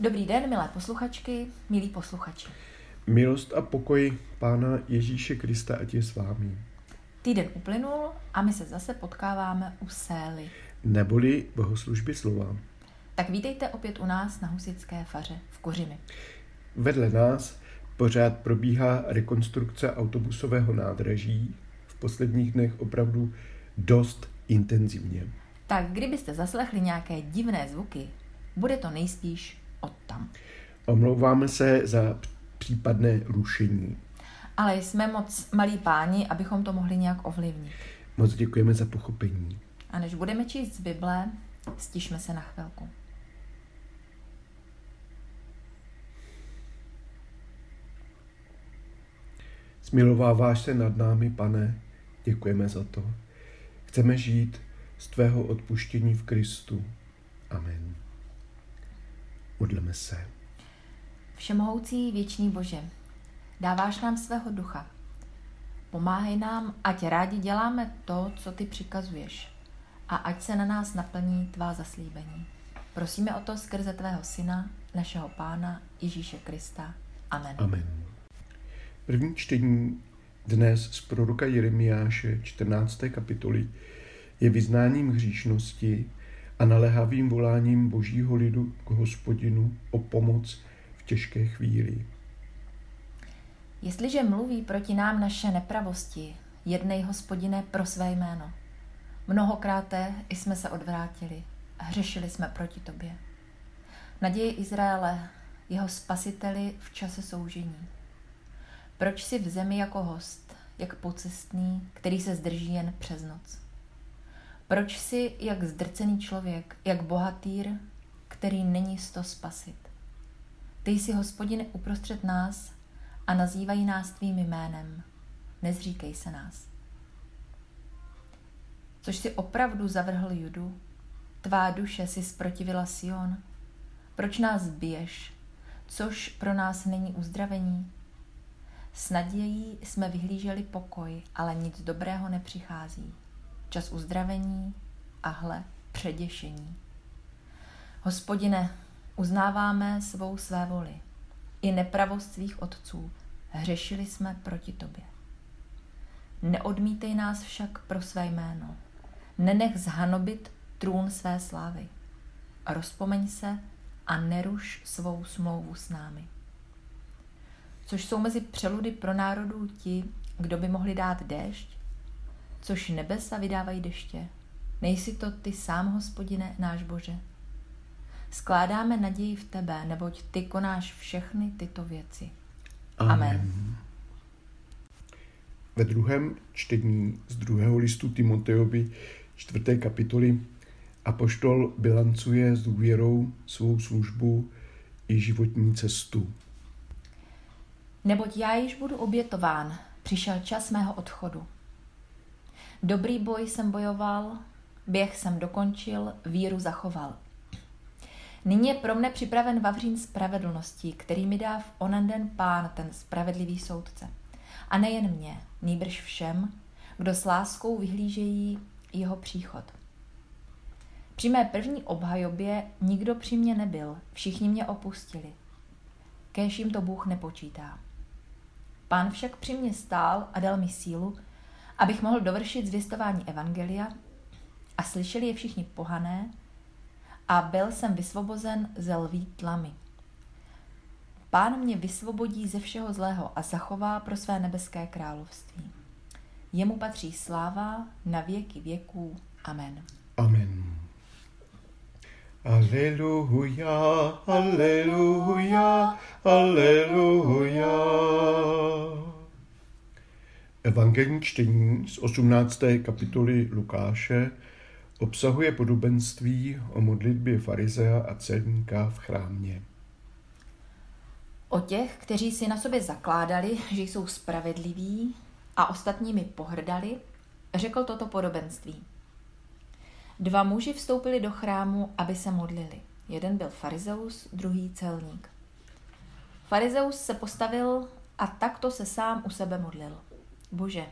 Dobrý den, milé posluchačky, milí posluchači. Milost a pokoj Pána Ježíše Krista ať je s vámi. Týden uplynul a my se zase potkáváme u Sély. Neboli bohoslužby slova. Tak vítejte opět u nás na Husické faře v Kořimi. Vedle nás pořád probíhá rekonstrukce autobusového nádraží, v posledních dnech opravdu dost intenzivně. Tak kdybyste zaslechli nějaké divné zvuky, bude to nejspíš odtam. Omlouváme se za případné rušení. Ale jsme moc malí páni, abychom to mohli nějak ovlivnit. Moc děkujeme za pochopení. A než budeme číst z Bible, stišme se na chvilku. Smilováváš se nad námi, pane, děkujeme za to. Chceme žít z tvého odpuštění v Kristu. Amen. Modleme se. Všemohoucí věčný Bože, dáváš nám svého ducha. Pomáhej nám, ať rádi děláme to, co ty přikazuješ a ať se na nás naplní tvá zaslíbení. Prosíme o to skrze tvého syna, našeho pána Ježíše Krista. Amen. Amen. První čtení dnes z proroka Jeremiáše 14. kapitoly je vyznáním hříšnosti a naléhavým voláním božího lidu k hospodinu o pomoc v těžké chvíli. Jestliže mluví proti nám naše nepravosti, jednej hospodine pro své jméno. Mnohokrát jsme se odvrátili a hřešili jsme proti tobě. Naději Izraele, jeho spasiteli v čase soužení. Proč si v zemi jako host, jak pocestný, který se zdrží jen přes noc? Proč si jak zdrcený člověk, jak bohatýr, který není sto spasit? Ty jsi, hospodine, uprostřed nás a nazývají nás tvým jménem. Nezříkej se nás. Což si opravdu zavrhl Judu, tvá duše si zprotivila Sion. Proč nás biješ, což pro nás není uzdravení? S nadějí jsme vyhlíželi pokoj, ale nic dobrého nepřichází. Čas uzdravení a hle předěšení. Hospodine, uznáváme svou své voli i nepravost svých otců. Hřešili jsme proti tobě. Neodmítej nás však pro své jméno. Nenech zhanobit trůn své slávy. Rozpomeň se a neruš svou smlouvu s námi což jsou mezi přeludy pro národů ti, kdo by mohli dát déšť, což nebesa vydávají deště. Nejsi to ty sám, hospodine, náš Bože. Skládáme naději v tebe, neboť ty konáš všechny tyto věci. Amen. Amen. Ve druhém čtení z druhého listu Timoteovi čtvrté kapitoly Apoštol bilancuje s důvěrou svou službu i životní cestu. Neboť já již budu obětován, přišel čas mého odchodu. Dobrý boj jsem bojoval, běh jsem dokončil, víru zachoval. Nyní je pro mne připraven vavřín spravedlnosti, který mi dá v onen den pán, ten spravedlivý soudce. A nejen mě, nýbrž všem, kdo s láskou vyhlížejí jeho příchod. Při mé první obhajobě nikdo při mě nebyl, všichni mě opustili. Kéž jim to Bůh nepočítá. Pán však při mě stál a dal mi sílu, abych mohl dovršit zvěstování Evangelia a slyšeli je všichni pohané a byl jsem vysvobozen ze lví tlamy. Pán mě vysvobodí ze všeho zlého a zachová pro své nebeské království. Jemu patří sláva na věky věků. Amen. Amen. Aleluja, aleluja, aleluja. Evangelní čtení z 18. kapitoly Lukáše obsahuje podobenství o modlitbě farizea a celníka v chrámě. O těch, kteří si na sobě zakládali, že jsou spravedliví a ostatními pohrdali, řekl toto podobenství. Dva muži vstoupili do chrámu, aby se modlili. Jeden byl farizeus, druhý celník. Farizeus se postavil a takto se sám u sebe modlil. Bože,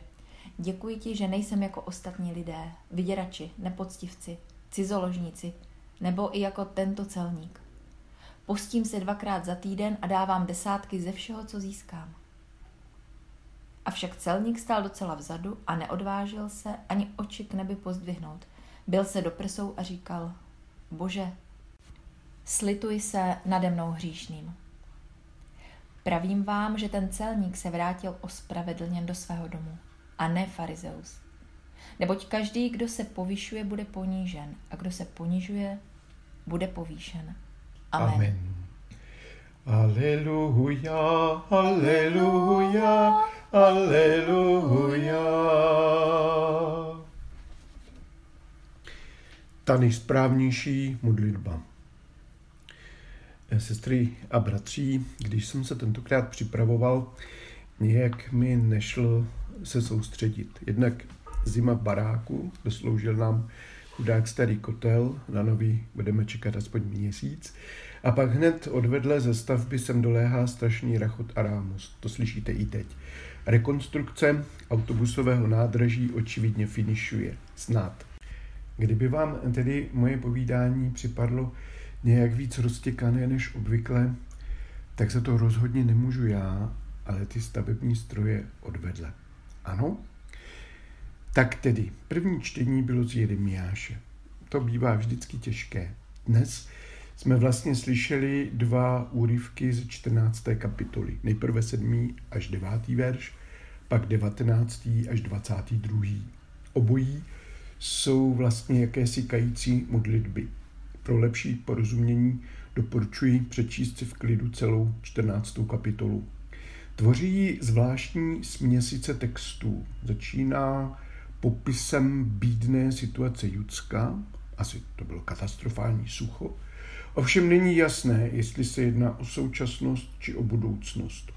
děkuji ti, že nejsem jako ostatní lidé, vyděrači, nepoctivci, cizoložníci, nebo i jako tento celník. Postím se dvakrát za týden a dávám desátky ze všeho, co získám. Avšak celník stál docela vzadu a neodvážil se ani oči k nebi pozdvihnout. Byl se do prsou a říkal, bože, slituj se nade mnou hříšným. Pravím vám, že ten celník se vrátil ospravedlněn do svého domu, a ne farizeus. Neboť každý, kdo se povyšuje, bude ponížen, a kdo se ponižuje, bude povýšen. Amen. Amen. Aleluja, aleluja, aleluja. Ta nejsprávnější modlitba. Sestry a bratří, když jsem se tentokrát připravoval, nějak mi nešlo se soustředit. Jednak zima v baráku, dosloužil nám chudák starý kotel, na nový budeme čekat aspoň měsíc. A pak hned odvedle ze stavby sem doléhá strašný rachot a rámus. To slyšíte i teď. Rekonstrukce autobusového nádraží očividně finišuje. Snad. Kdyby vám tedy moje povídání připadlo nějak víc roztěkané než obvykle, tak se to rozhodně nemůžu já, ale ty stavební stroje odvedle. Ano? Tak tedy, první čtení bylo z Jeremiáše. To bývá vždycky těžké. Dnes jsme vlastně slyšeli dva úryvky z 14. kapitoly. Nejprve 7. až 9. verš, pak 19. až 22. Obojí jsou vlastně jakési kající modlitby. Pro lepší porozumění doporučuji přečíst si v klidu celou 14. kapitolu. Tvoří ji zvláštní směsice textů. Začíná popisem bídné situace Judska, asi to bylo katastrofální sucho, ovšem není jasné, jestli se jedná o současnost či o budoucnost.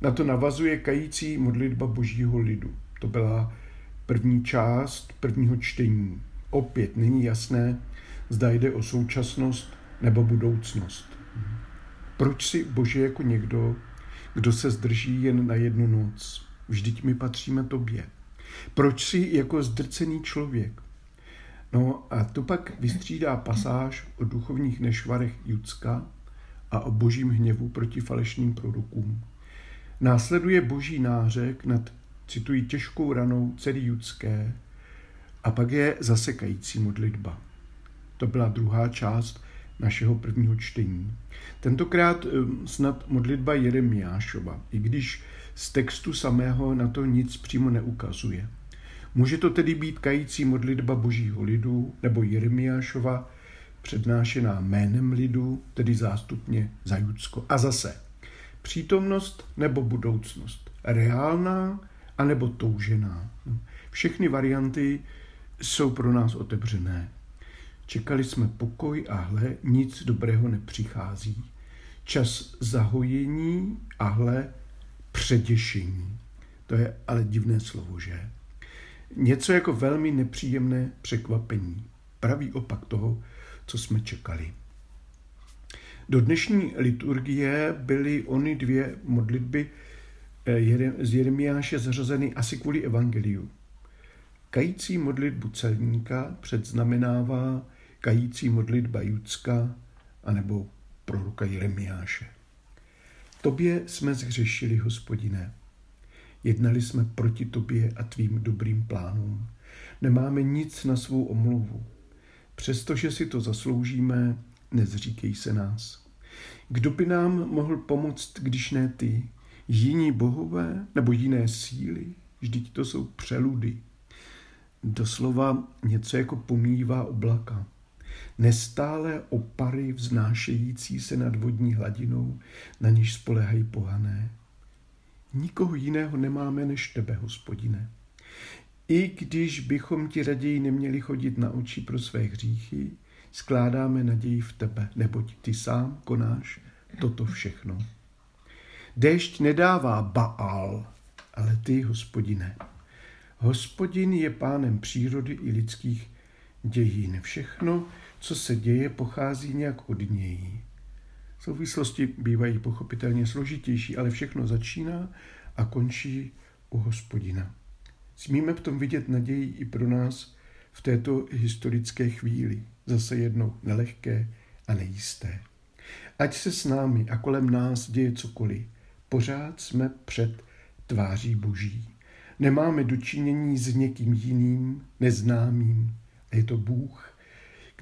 Na to navazuje kající modlitba božího lidu. To byla první část prvního čtení. Opět není jasné, zda jde o současnost nebo budoucnost. Proč si Bože jako někdo, kdo se zdrží jen na jednu noc? Vždyť my patříme tobě. Proč si jako zdrcený člověk? No a to pak vystřídá pasáž o duchovních nešvarech Judska a o božím hněvu proti falešným prorokům. Následuje boží nářek nad, cituji, těžkou ranou celý Judské a pak je zasekající modlitba. To byla druhá část našeho prvního čtení. Tentokrát eh, snad modlitba Jeremiášova, i když z textu samého na to nic přímo neukazuje. Může to tedy být kající modlitba božího lidu nebo Jeremiášova, přednášená jménem lidu, tedy zástupně za Judsko. A zase, přítomnost nebo budoucnost, reálná anebo toužená. Všechny varianty jsou pro nás otevřené. Čekali jsme pokoj a hle, nic dobrého nepřichází. Čas zahojení a hle, předěšení. To je ale divné slovo, že? Něco jako velmi nepříjemné překvapení. Pravý opak toho, co jsme čekali. Do dnešní liturgie byly ony dvě modlitby eh, z Jeremiáše zařazeny asi kvůli evangeliu. Kající modlitbu celníka předznamenává kající modlitba Judska anebo proroka Jeremiáše. Tobě jsme zhřešili, hospodine. Jednali jsme proti tobě a tvým dobrým plánům. Nemáme nic na svou omluvu. Přestože si to zasloužíme, nezříkej se nás. Kdo by nám mohl pomoct, když ne ty? Jiní bohové nebo jiné síly? Vždyť to jsou přeludy. Doslova něco jako pomývá oblaka nestále opary vznášející se nad vodní hladinou, na níž spolehají pohané. Nikoho jiného nemáme než tebe, hospodine. I když bychom ti raději neměli chodit na oči pro své hříchy, skládáme naději v tebe, neboť ty sám konáš toto všechno. Déšť nedává Baal, ale ty, hospodine. Hospodin je pánem přírody i lidských dějin. Všechno, co se děje, pochází nějak od něj. Souvislosti bývají pochopitelně složitější, ale všechno začíná a končí u hospodina. Smíme v tom vidět naději i pro nás v této historické chvíli, zase jednou nelehké a nejisté. ať se s námi a kolem nás děje cokoliv, pořád jsme před tváří Boží. Nemáme dočinění s někým jiným, neznámým. A je to Bůh,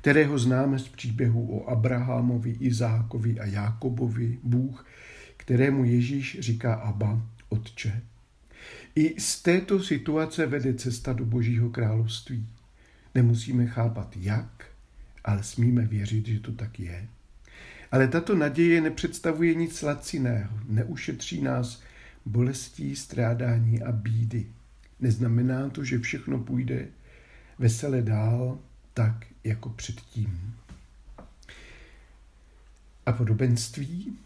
kterého známe z příběhu o Abrahamovi, Izákovi a Jákobovi. Bůh, kterému Ježíš říká Abba, Otče. I z této situace vede cesta do Božího království. Nemusíme chápat jak, ale smíme věřit, že to tak je. Ale tato naděje nepředstavuje nic laciného, neušetří nás bolestí, strádání a bídy. Neznamená to, že všechno půjde vesele dál, tak jako předtím. A podobenství?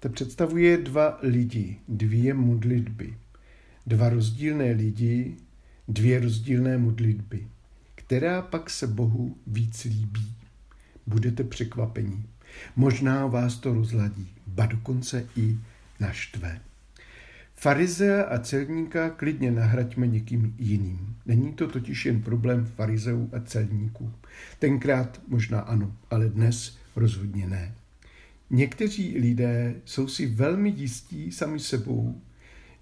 To představuje dva lidi, dvě modlitby. Dva rozdílné lidi, dvě rozdílné modlitby. Která pak se Bohu víc líbí? Budete překvapení. Možná vás to rozladí, ba dokonce i naštve. Farizea a celníka klidně nahraďme někým jiným. Není to totiž jen problém farizeů a celníků. Tenkrát možná ano, ale dnes rozhodně ne. Někteří lidé jsou si velmi jistí sami sebou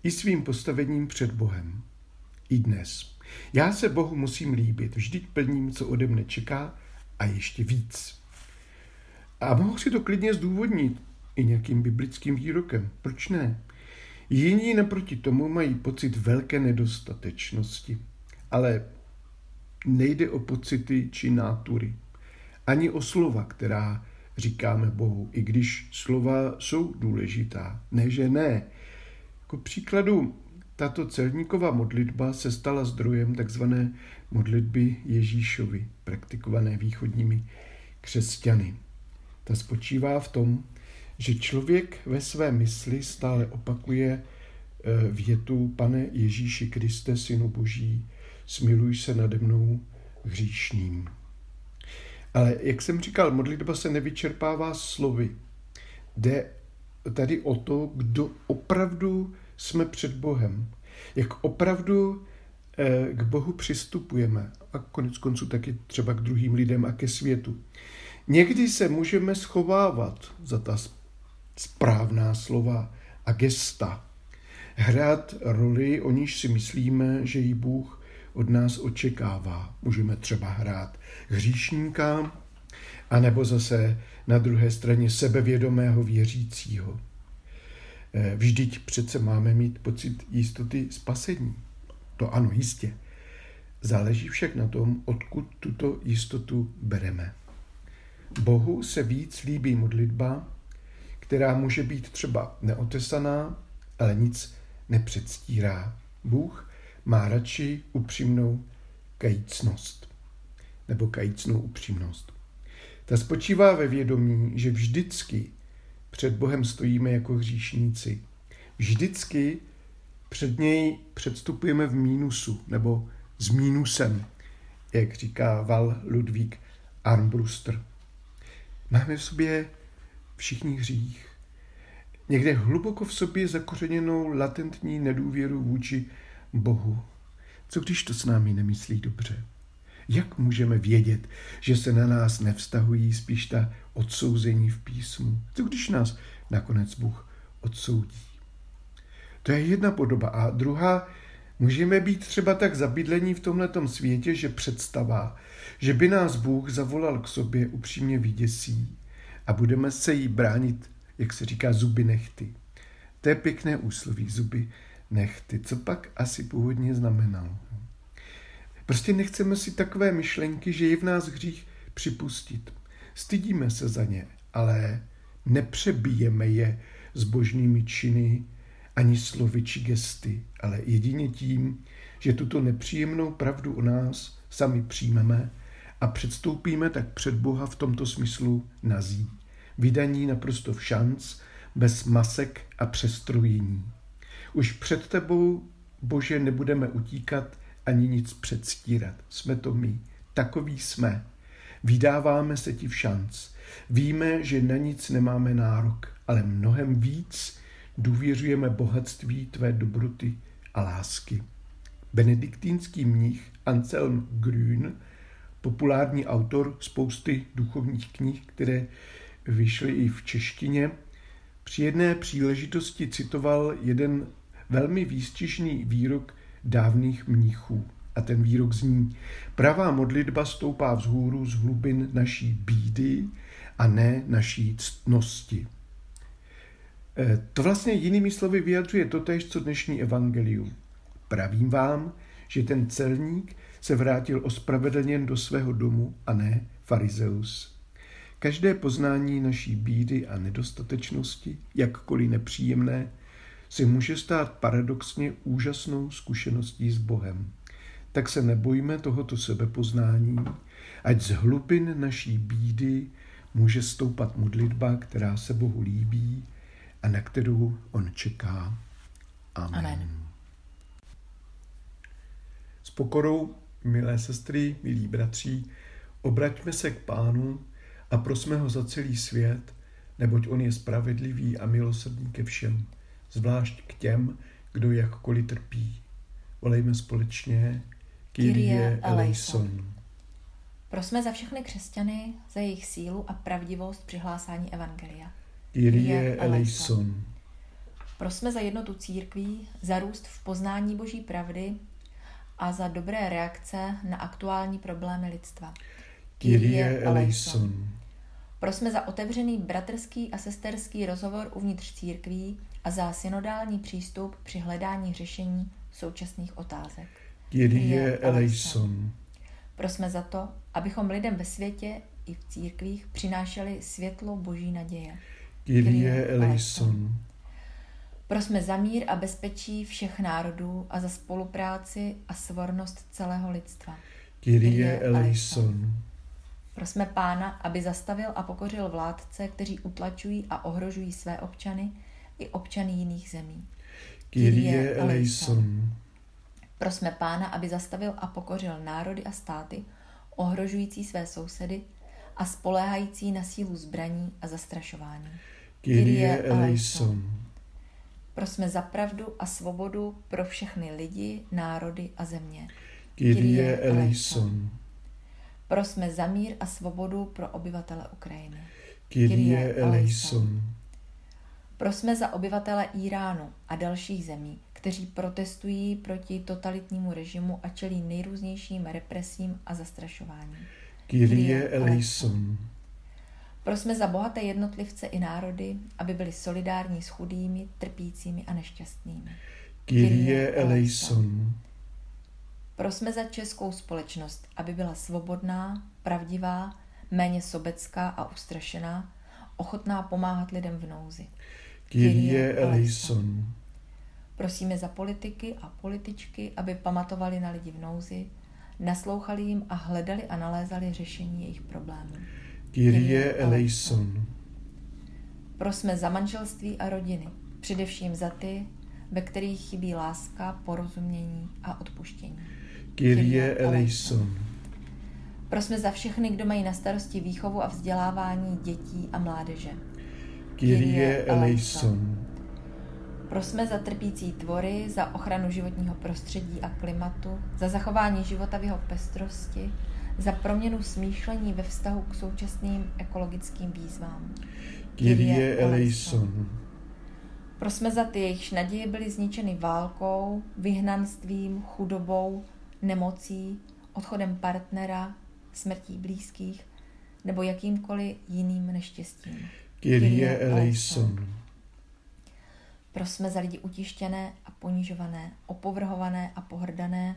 i svým postavením před Bohem. I dnes. Já se Bohu musím líbit, vždyť plním, co ode mne čeká a ještě víc. A mohu si to klidně zdůvodnit i nějakým biblickým výrokem. Proč ne? Jiní naproti tomu mají pocit velké nedostatečnosti. Ale nejde o pocity či nátury, ani o slova, která říkáme Bohu, i když slova jsou důležitá. Ne, že ne. Ku příkladu, tato celníková modlitba se stala zdrojem takzvané modlitby Ježíšovi, praktikované východními křesťany. Ta spočívá v tom, že člověk ve své mysli stále opakuje e, větu Pane Ježíši Kriste, Synu Boží, smiluj se nade mnou hříšným. Ale jak jsem říkal, modlitba se nevyčerpává slovy. Jde tady o to, kdo opravdu jsme před Bohem. Jak opravdu e, k Bohu přistupujeme. A konec konců taky třeba k druhým lidem a ke světu. Někdy se můžeme schovávat za ta správná slova a gesta. Hrát roli, o níž si myslíme, že ji Bůh od nás očekává. Můžeme třeba hrát hříšníka, anebo zase na druhé straně sebevědomého věřícího. Eh, vždyť přece máme mít pocit jistoty spasení. To ano, jistě. Záleží však na tom, odkud tuto jistotu bereme. Bohu se víc líbí modlitba, která může být třeba neotesaná, ale nic nepředstírá. Bůh má radši upřímnou kajícnost nebo kajícnou upřímnost. Ta spočívá ve vědomí, že vždycky před Bohem stojíme jako hříšníci. Vždycky před něj předstupujeme v mínusu nebo s mínusem, jak říká Val Ludvík Armbruster. Máme v sobě všichni hřích. Někde hluboko v sobě zakořeněnou latentní nedůvěru vůči Bohu. Co když to s námi nemyslí dobře? Jak můžeme vědět, že se na nás nevztahují spíš ta odsouzení v písmu? Co když nás nakonec Bůh odsoudí? To je jedna podoba. A druhá, můžeme být třeba tak zabydlení v tomhletom světě, že představa, že by nás Bůh zavolal k sobě, upřímně vyděsí a budeme se jí bránit, jak se říká, zuby nechty. To je pěkné úsloví, zuby nechty. Co pak asi původně znamenalo? Prostě nechceme si takové myšlenky, že je v nás hřích připustit. Stydíme se za ně, ale nepřebíjeme je s božnými činy ani slovy či gesty, ale jedině tím, že tuto nepříjemnou pravdu o nás sami přijmeme a předstoupíme tak před Boha v tomto smyslu nazí. Vydaní naprosto v šanc, bez masek a přestrojení. Už před tebou, Bože, nebudeme utíkat ani nic předstírat. Jsme to my. Takový jsme. Vydáváme se ti v šanc. Víme, že na nic nemáme nárok, ale mnohem víc důvěřujeme bohatství tvé dobroty a lásky. Benediktínský mnich Anselm Grün populární autor spousty duchovních knih, které vyšly i v češtině. Při jedné příležitosti citoval jeden velmi výstižný výrok dávných mnichů. A ten výrok zní, pravá modlitba stoupá vzhůru z hlubin naší bídy a ne naší ctnosti. E, to vlastně jinými slovy vyjadřuje totéž, co dnešní evangelium. Pravím vám, že ten celník se vrátil ospravedlněn do svého domu a ne farizeus. Každé poznání naší bídy a nedostatečnosti, jakkoliv nepříjemné, se může stát paradoxně úžasnou zkušeností s Bohem. Tak se nebojme tohoto sebepoznání, ať z hlubin naší bídy může stoupat modlitba, která se Bohu líbí a na kterou on čeká. Amen. Amen. S pokorou, milé sestry, milí bratři, obraťme se k Pánu a prosme ho za celý svět, neboť on je spravedlivý a milosrdný ke všem, zvlášť k těm, kdo jakkoliv trpí. Volejme společně Kyrie eleison. Prosme za všechny křesťany, za jejich sílu a pravdivost při hlásání Evangelia. Kyrie eleison. Prosme za jednotu církví, za růst v poznání Boží pravdy a za dobré reakce na aktuální problémy lidstva. Kyrie eleison. Prosme za otevřený bratrský a sesterský rozhovor uvnitř církví a za synodální přístup při hledání řešení současných otázek. Kyrie eleison. Prosme za to, abychom lidem ve světě i v církvích přinášeli světlo boží naděje. Kyrie eleison. Prosme za mír a bezpečí všech národů a za spolupráci a svornost celého lidstva. Kyrie eleison. Prosme Pána, aby zastavil a pokořil vládce, kteří utlačují a ohrožují své občany i občany jiných zemí. Kyrie eleison. Prosme Pána, aby zastavil a pokořil národy a státy, ohrožující své sousedy a spoléhající na sílu zbraní a zastrašování. Kyrie eleison. Prosme za pravdu a svobodu pro všechny lidi, národy a země. Kyrie eleison. Prosme za mír a svobodu pro obyvatele Ukrajiny. Kyrie eleison. Prosme za obyvatele Iránu a dalších zemí, kteří protestují proti totalitnímu režimu a čelí nejrůznějším represím a zastrašováním. Kyrie eleison. Prosme za bohaté jednotlivce i národy, aby byli solidární s chudými, trpícími a nešťastnými. Kyrie eleison. Prosme za českou společnost, aby byla svobodná, pravdivá, méně sobecká a ustrašená, ochotná pomáhat lidem v nouzi. Kyrie eleison. Prosíme za politiky a političky, aby pamatovali na lidi v nouzi, naslouchali jim a hledali a nalézali řešení jejich problémů. Kyrie eleison. Prosme za manželství a rodiny, především za ty, ve kterých chybí láska, porozumění a odpuštění. Kyrie eleison. Prosme za všechny, kdo mají na starosti výchovu a vzdělávání dětí a mládeže. Kyrie eleison. Prosme za trpící tvory, za ochranu životního prostředí a klimatu, za zachování života v jeho pestrosti, za proměnu smýšlení ve vztahu k současným ekologickým výzvám. Kyrie eleison. Prosme za ty, jejichž naděje byly zničeny válkou, vyhnanstvím, chudobou, nemocí, odchodem partnera, smrtí blízkých nebo jakýmkoliv jiným neštěstím. Kyrie eleison. Prosme za lidi utištěné a ponižované, opovrhované a pohrdané,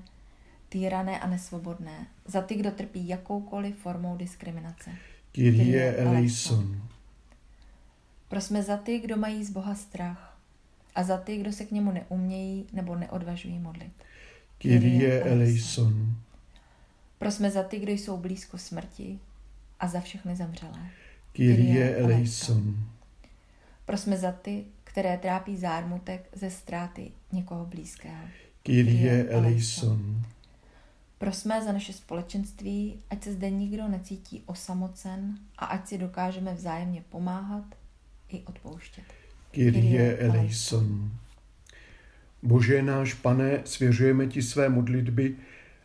týrané a nesvobodné, za ty, kdo trpí jakoukoliv formou diskriminace. Kyrie eleison. Prosme za ty, kdo mají z Boha strach a za ty, kdo se k němu neumějí nebo neodvažují modlit. Kyrie eleison. Prosme za ty, kdo jsou blízko smrti a za všechny zemřelé. Kyrie eleison. Prosme za ty, které trápí zármutek ze ztráty někoho blízkého. Kyrie eleison. Prosme za naše společenství, ať se zde nikdo necítí osamocen a ať si dokážeme vzájemně pomáhat i odpouštět. Kyrie eleison. Bože náš pane, svěřujeme ti své modlitby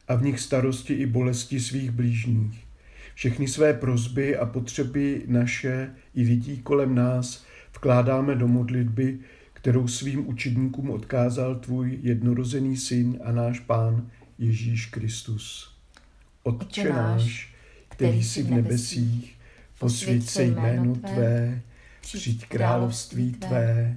a v nich starosti i bolesti svých blížních. všechny své prozby a potřeby naše i lidí kolem nás vkládáme do modlitby, kterou svým učedníkům odkázal tvůj jednorozený syn a náš pán Ježíš Kristus. Otče náš, který jsi v nebesích, posvěď se jméno Tvé, přijď království Tvé,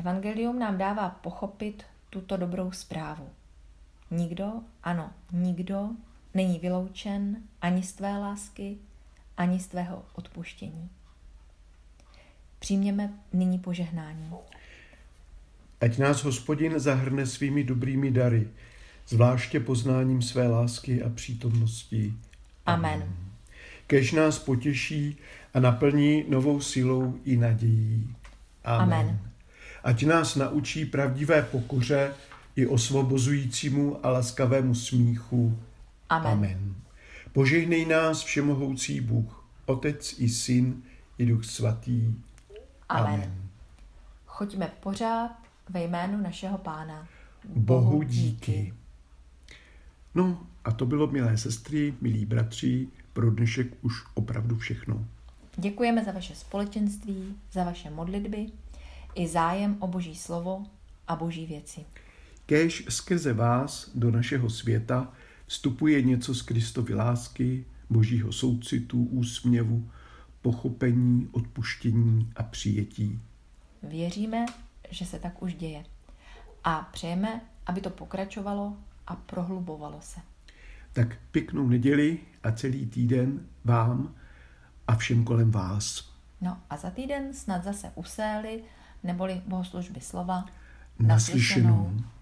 Evangelium nám dává pochopit tuto dobrou zprávu. Nikdo, ano, nikdo není vyloučen ani z tvé lásky, ani z tvého odpuštění. Přijměme nyní požehnání. Ať nás hospodin zahrne svými dobrými dary, zvláště poznáním své lásky a přítomnosti. Amen. Amen. Kež nás potěší a naplní novou silou i nadějí. Amen. Amen. Ať nás naučí pravdivé pokoře i osvobozujícímu a laskavému smíchu. Amen. Amen. Požehnej nás všemohoucí Bůh, Otec i Syn i Duch Svatý. Amen. Amen. Choďme pořád ve jménu našeho Pána. Bohu díky. No a to bylo, milé sestry, milí bratři, pro dnešek už opravdu všechno. Děkujeme za vaše společenství, za vaše modlitby i zájem o Boží slovo a Boží věci. Kéž skrze vás do našeho světa vstupuje něco z Kristovy lásky, Božího soucitu, úsměvu, pochopení, odpuštění a přijetí. Věříme, že se tak už děje. A přejeme, aby to pokračovalo a prohlubovalo se. Tak pěknou neděli a celý týden vám a všem kolem vás. No a za týden snad zase uséli, neboli bohoslužby slova. Naslyšenou. Naslyšenou.